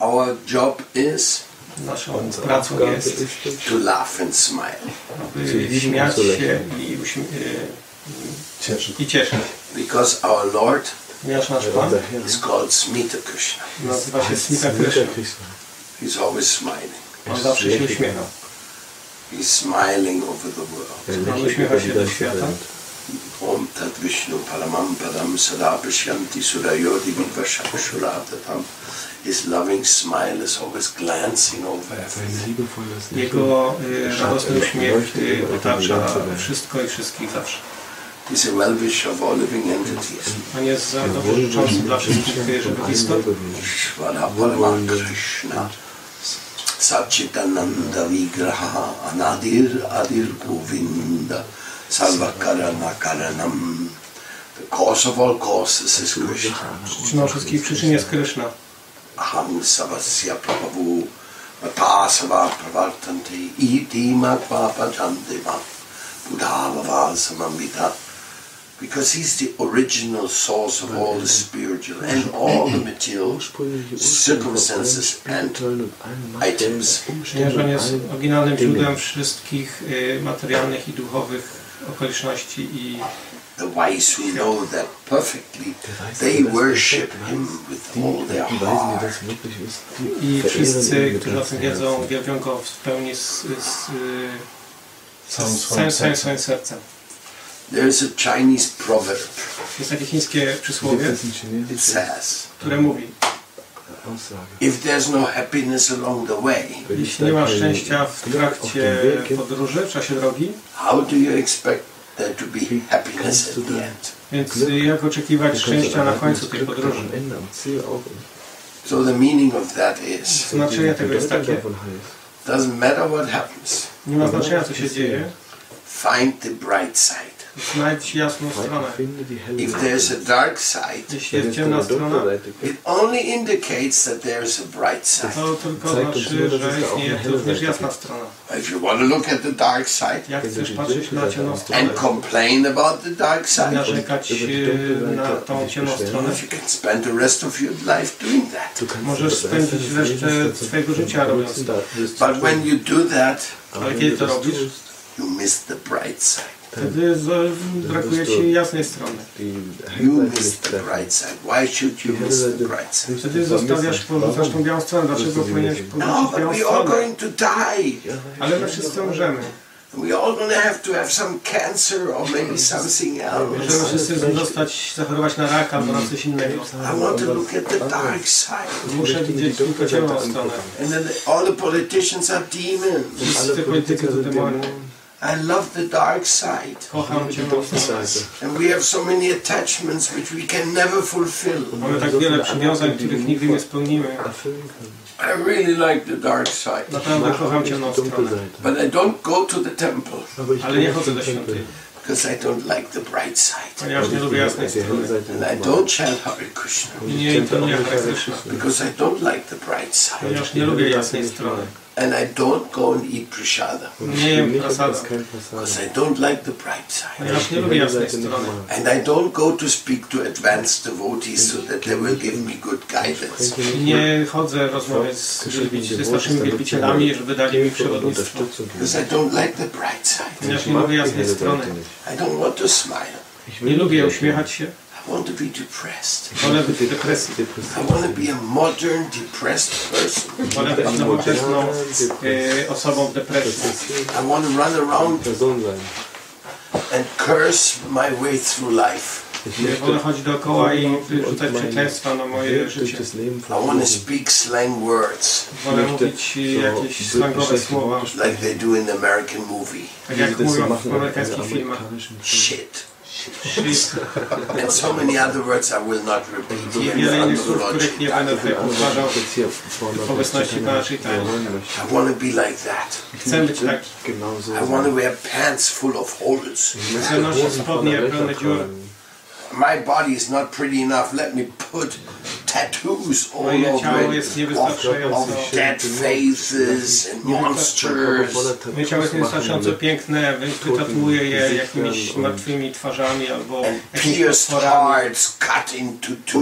Our job is Naszą pracą jest, to laugh and smile by śmiać się i, uśmie- i cieszyć. because our Lord Ponieważ nasz Pan is called Smita Krishna. nazywa się Smita Krishna. He's always smiling. On zawsze się uśmiecha. He's smiling over the world. On uśmiecha się do świata. Om Tat Vishnu Paramam Padam Sada Prashyanti Surayodi Vivashakshuratatam. His loving smile is always glancing over everything. Jego y, radosny uśmiech y, otacza wszystko i wszystkich zawsze. He's a well-wisher of all living entities. On jest za dobrze życzący dla wszystkich żywych istot. Ishvara Parama Krishna सच्चिदानंद विग्रह अनादिर आदिर गोविंद सर्वकरण कारणम The cause of all causes is Krishna. Przyczyną wszystkich przyczyn jest Krishna. Aham savasya prabhu matasava pravartante iti matva pajantiva buddhava vasamamita because he's the original source of all the spiritual and all the material circumstances and items. Ponieważ on jest oryginalnym źródłem wszystkich y, materialnych i duchowych okoliczności i The wise who know that perfectly, they worship him with all their heart. I wszyscy, którzy o tym wiedzą, wielbią go w pełni z, z, z, z całym swoim sercem. There's a Chinese proverb. Jest takie chińskie przysłowie, It says, które mówi, if there's no happiness along the way, jeśli nie ma szczęścia w trakcie podróży, w czasie drogi, how do you expect there to be happiness at the end? więc jak oczekiwać szczęścia na końcu tej podróży? So the meaning of that is, Znaczenie tego jest takie, doesn't matter what happens, nie ma znaczenia co się dzieje, find the bright side. Znajdź jasną stronę. If there's a dark side, Jeśli jest ciemna strona, it only indicates that there's a bright side. to tylko znaczy, że istnieje również jasna strona. If you want to look at the dark side Jak chcesz patrzeć na ciemną stronę and complain about the dark i side, narzekać e, na tą ciemną stronę, you can spend the rest of your life doing that. możesz spędzić resztę swojego życia robiąc to. But when you do that, Ale kiedy to robisz, you miss the bright side. Wtedy z- brakuje ci jasnej strony. You miss the bright side. Why should you miss the bright side? Wtedy zostawiasz, porzucasz tą białą stronę. Dlaczego powinieneś No, porzucić but białą we all stronę? going to die. Ale my wszyscy umrzemy. We all gonna have to have some cancer or maybe something Możemy else. wszyscy zostać, zachorować na raka albo na coś innego. I want to look at the dark side. Muszę widzieć tylko ciemną stronę. And then all the politicians are demons. Wszyscy politycy to demony. I love the dark side. Kocham ciemną stronę. And we have so many attachments which we can never fulfill. Mamy tak wiele przywiązań, których nigdy nie spełnimy. I really like the dark side. Naprawdę kocham ciemną stronę. But I don't go to the temple Ale nie chodzę do świątyni, because I don't like the bright side. ponieważ nie lubię jasnej strony. And I don't chant Hare Krishna I nie intonuję Hare Krishna, because I don't like the bright side. ponieważ nie lubię jasnej strony. And I don't go and eat prasada. Nie jem prasada, Because I don't like the bright side. And I don't go to speak to advanced devotees so that they will give me good guidance. I Nie chodzę rozmawiać z wielbici- wystarczymi wielbicielami, żeby dali mi przewodnictwo. Because I don't like the bright side. Ponieważ nie lubię jasnej strony. I don't want to smile. Nie lubię uśmiechać się, I want to be depressed. wolę być depresji. I want to be a modern, depressed person. Wolę być nowoczesną e, osobą w depresji. I want to run around and curse my way through life. Wolę chodzić dookoła i rzucać przekleństwa na moje życie. I want to speak slang words Wolę mówić jakieś slangowe słowa, like they do in the American movie. tak jak mówią w amerykańskich filmach. Shit. Shit. And so many other words I will not repeat here in Wiele front innych of słów, the których nie Lord będę tutaj powtarzał w obecności Pana Chaitanya. I want to be like that. Chcę być taki. I want to wear pants full of holes. Chcę nosić spodnie pełne dziur. My body is not pretty enough. Let me put tattoos all Moje ciało over it jest of, niewystarczająco... of dead faces and monsters. Moje ciało jest niewystarczająco piękne, więc wytatuuję je jakimiś martwymi twarzami albo and jakimiś pierced potworami. hearts cut into two.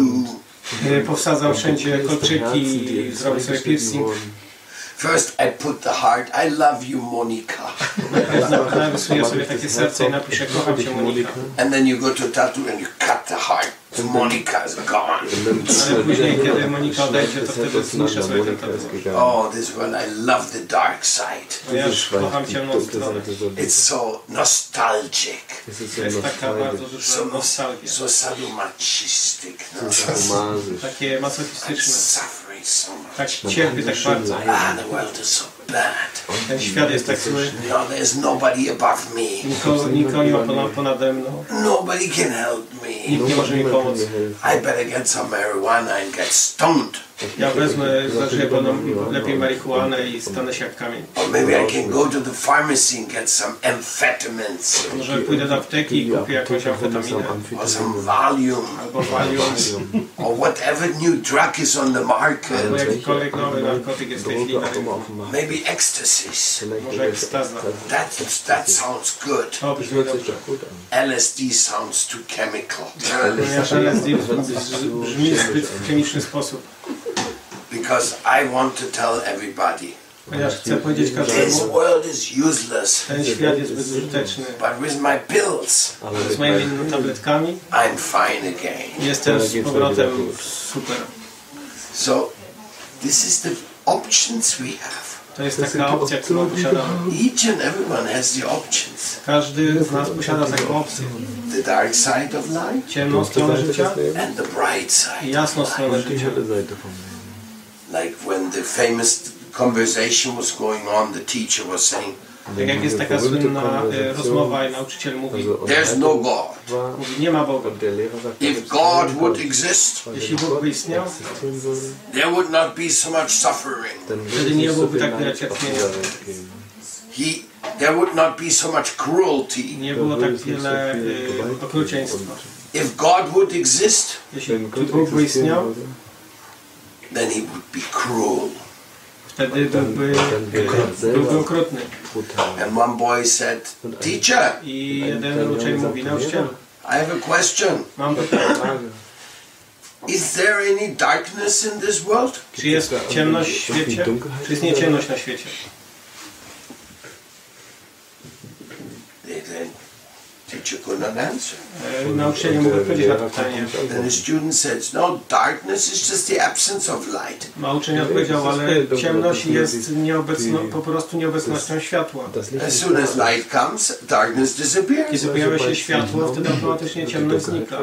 E, Powsadzam wszędzie kolczyki, zrobię sobie piercing. First, I put the heart. I love you, Monica. Narysuję sobie takie serce i napiszę kocham cię Monika. And then you go to tattoo and you cut the heart. Monica is gone. Ale później, kiedy Monika odejdzie, to wtedy zniszczę sobie ten tatuaż. Oh, this one, I love the dark side. Ponieważ kocham stronę. It's so nostalgic, jest taka bardzo so, duża nostalgia. so sadomasochistic, no? Takie masochistyczne. Tak cierpi tak bardzo. Ah, the world is so bad. Ten świat jest tak zły. No, there's nobody above me. Nikogo, nikogo nie ma ponad, ponade mną. Nobody can help me. Nikt nie może mi pomóc. I better get some marijuana and get stoned. Ja wezmę, będą lepiej marihuanę i stanę się jak kamień. Or maybe I can go to the pharmacy and get some amphetamines Może pójdę do apteki i kupię jakąś amfetaminę. or some Valium Albo Valium. or whatever new drug is on the Albo market. jakikolwiek nowy narkotyk jest w tej chwili na rynku. Maybe ecstasies. Może ekstaza. That, that sounds good. To brzmi dobrze. LSD sounds too chemical. Ponieważ LSD brzmi w zbyt chemiczny sposób. Because I want to tell everybody Ponieważ chcę powiedzieć this world is useless, ten świat jest bezużyteczny. but with my pills, Z moimi tabletkami I'm fine again. jestem z powrotem super. So, this is the options we have. To jest taka opcja, którą posiadamy. Each and everyone has the options. Każdy z nas posiada taką opcję. The dark side of life Ciemną stronę życia and the bright i side. jasną stronę życia. Like when the famous conversation was going on, the teacher was saying, Tak jak jest taka słynna e, rozmowa i nauczyciel mówi, There's no God. mówi nie ma Boga. If God would exist, Jeśli Bóg by istniał, there would not be so much suffering. wtedy nie byłoby tak wiele cierpienia. He, there would not be so much cruelty. Nie było tak wiele e, okrucieństwa. If God would exist, Jeśli Bóg by istniał, then he would be cruel. wtedy byłby, byłby okrutny. And one boy said, Teacher, I jeden uczeń mówi, nauczycielu, I have a question. mam pytanie, Is there any darkness in this world? czy jest ciemność w świecie? Czy istnieje ciemność na świecie? The, the not answer. Nauczyciel nie mógł odpowiedzieć na to pytanie. Then the student said, No, darkness is just the absence of light. Odpowiedział, ale ciemność jest nieobecno, po prostu nieobecnością światła. As soon as light comes, darkness disappears. Kiedy pojawia się światło, wtedy automatycznie ciemność znika.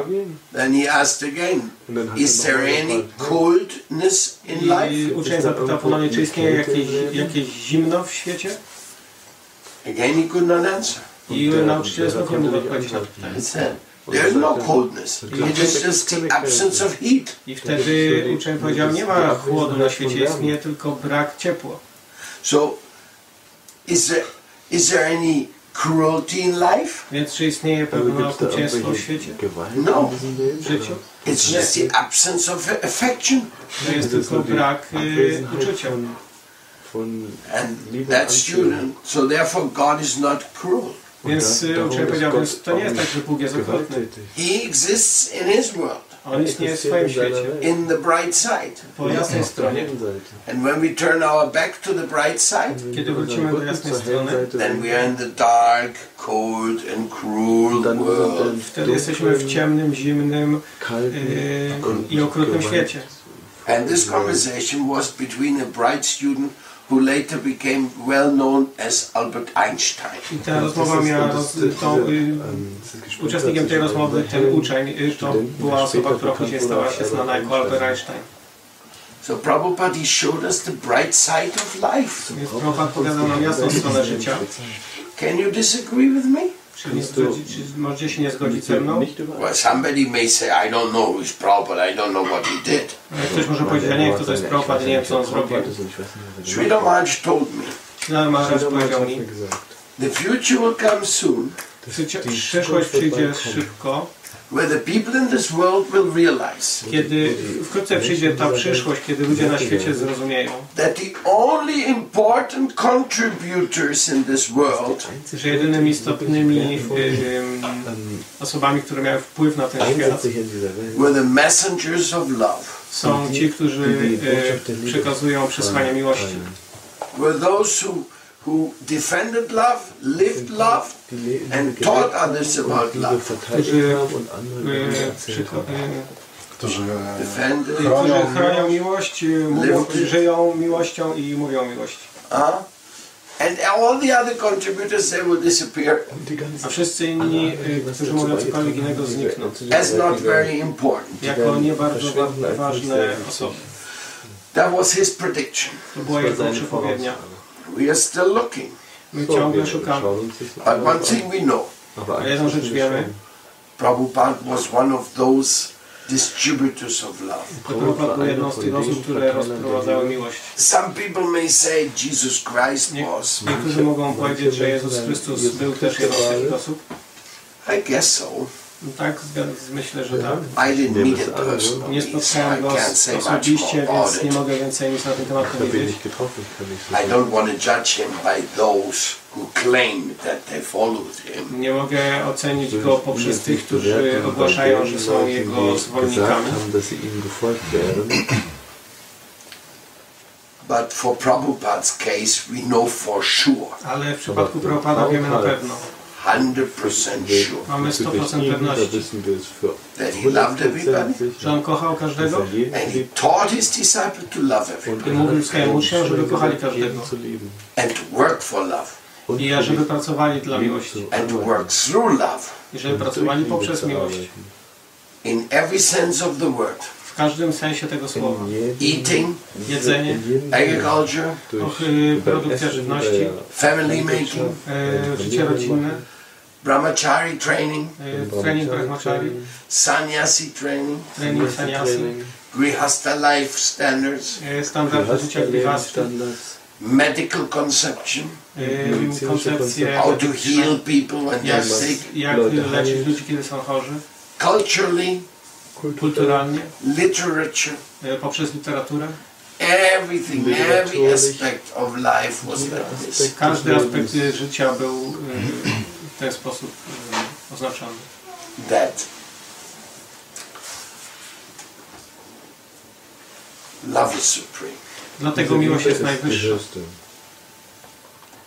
Then he asked again, Is there any coldness in I life? uczeń zapytał ponownie, czy istnieje jakieś, jakieś zimno w świecie? Again, he could not answer. I nauczyciel znów nie mógł odpowiedzieć na to pytanie. No coldness. It is just the absence of heat. I wtedy uczeń powiedział, nie ma chłodu na świecie, istnieje tylko brak ciepła. So, is there, is there any cruelty in life? Więc czy istnieje pewne okrucieństwo w świecie, No. w życiu? It's just the absence of affection. To jest tylko brak y, uczucia. And that student, so therefore God is not cruel. Więc Und y, uczeń ist powiedział, więc to nie jest tak, że Bóg jest okrutny. He exists in His world, On istnieje w swoim świecie, in the bright side. po jasnej der stronie. And when we turn our back to the bright side, Kiedy wrócimy do jasnej strony, then we are in the dark, cold, and cruel world. wtedy jesteśmy w ciemnym, zimnym und i okrutnym świecie. And this conversation was between a bright student who later became well known as Albert Einstein. I ta rozmowa miała roz, tą, y, uczestnikiem tej rozmowy, ten uczeń, y, to była osoba, która później stała się znana jako Albert Einstein. So Prabhupada showed us the bright side of life. Więc Prabhupada pokazał nam jasną stronę życia. Can you disagree with me? Czy, nie zgodzi, czy możecie się nie zgodzić ze mną? Well, somebody may say, I don't know who's Prabhupada, I don't know what he did. Ktoś może powiedzieć, ja nie wiem, kto to jest Prabhupada, nie wiem, co on zrobił. Sridhar Maharaj told me, Sridhar Maharaj powiedział mi, the future will come soon Przyszłość przyjdzie szybko, where the people in this world will realize kiedy wkrótce przyjdzie ta przyszłość, kiedy ludzie na świecie zrozumieją, that the only important contributors in this world że jedynymi istotnymi ym, osobami, które miały wpływ na ten świat, są ci, którzy y, przekazują przesłanie miłości. were those who, who defended love, lived love, and taught others about Liebe Którzy, e, defended, którzy Chronią chronią miłość, y, mówią, żyją miłością i mówią miłość. uh, and all the other contributors they will disappear A wszyscy inni, którzy mówią cokolwiek innego, znikną. as not very important. Jako nie bardzo wa- ważne osoby. That was his prediction. To była jego przepowiednia. We are still looking, My ciągle szukamy. but one thing we know: jedną rzecz wiemy. Prabhupada was one of those distributors of love. Prabhupada był jedną z tych osób, które rozprowadzały miłość. Some people may say Jesus Christ was. niektórzy mogą powiedzieć, że Jezus Chrystus był też jedną z tych osób. I guess so. No Tak, myślę, że tak. I didn't meet him Nie spotkałem go can't say much osobiście, więc nie mogę więcej nic na ten temat powiedzieć. nicht getroffen, ich kann nicht so I sagen. don't want to judge him by those who claim that they followed him. Nie mogę ocenić go poprzez tych, którzy ogłaszają, że są jego zwolennikami. But for Prabhupada's case, we know for sure, Ale w przypadku Prabhupada wiemy na pewno. 100% sure, Mamy 100% ihm, da pewności, that he loved everybody. 100% że on kochał każdego? and he taught his disciples to love everybody. I mówił hat uczniom, żeby kochali każdego. and to work for love. I żeby pracowali dla miłości. and to work through love. I żeby pracowali poprzez miłość. in every sense of the word. W każdym sensie tego słowa. Eating, Jedzenie, agriculture, produkcja żywności, family making, e, życie rodzinne, brahmachari training, e, trening brahmachari, sannyasi training, trening saniasi, Training, grihasta life standards, e, standardy życia grihasty, Standards, medical conception, e, koncepcje how to heal people when they're sick, jak leczyć ludzi, kiedy są chorzy, culturally, kulturalnie, literature, e, poprzez literaturę. everything, every aspect of life was like this. Każdy aspekt e, życia był e, w ten sposób e, oznaczony. That love is supreme. Dlatego miłość jest najwyższa.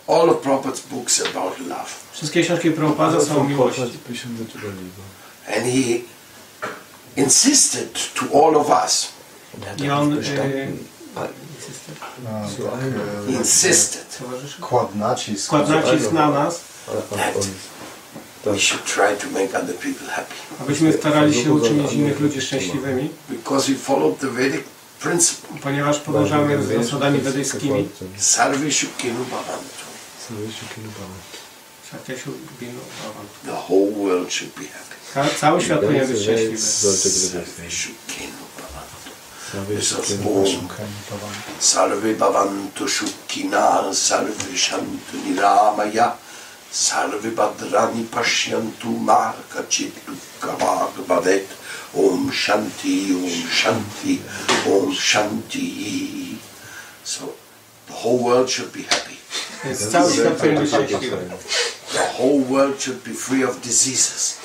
All of Prabhupada's books about love. Wszystkie książki Prabhupada są o miłości. And he insisted to all of us, I on insisted kładł nacisk. Skład nacisk na nas, we should try to make other people happy. abyśmy starali się uczynić innych ludzi szczęśliwymi, Because we followed the Vedic principle. ponieważ podążamy z zasadami wedyjskimi. Sarveshu kinu bhavantu. Satyashu Binu Bhavan. The whole world should be happy. Cały świat powinien być szczęśliwy. sollte glücklich Okej, Sarve bhavantu shukkina, sarve shantu niramaya, sarve badrani pashyantu ma kachit dukkha bhavet. Om Shanti, Om Shanti, Om Shanti. So The whole world should be happy. Więc cały świat powinien być Tak, szczęśliwy. The whole world should be free of diseases.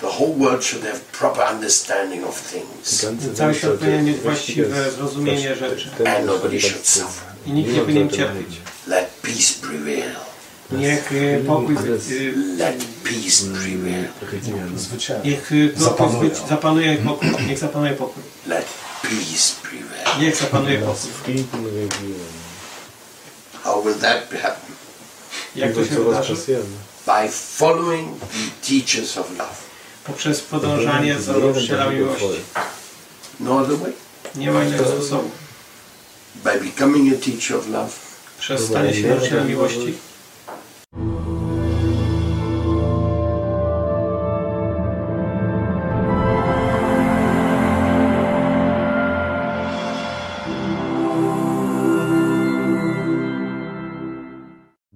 The whole world should have proper understanding of things. Cały świat powinien mieć właściwe zrozumienie rzeczy. And nobody should suffer. I nikt nie powinien cierpieć. Let peace prevail. Niech y, pokój, y, Let peace prevail. Zwycięstwo. niech pokój Zapanuje. zapanuje pokój. Niech zapanuje pokój. Let peace prevail. Niech zapanuje pokój. How will that happen? Jak to się wydarzy? By following the teachers of love. Poprzez podążanie za nauczycielami miłości. No other way. Nie ma innego sposobu. By becoming a teacher of love, Przez stanie się nauczycielem miłości,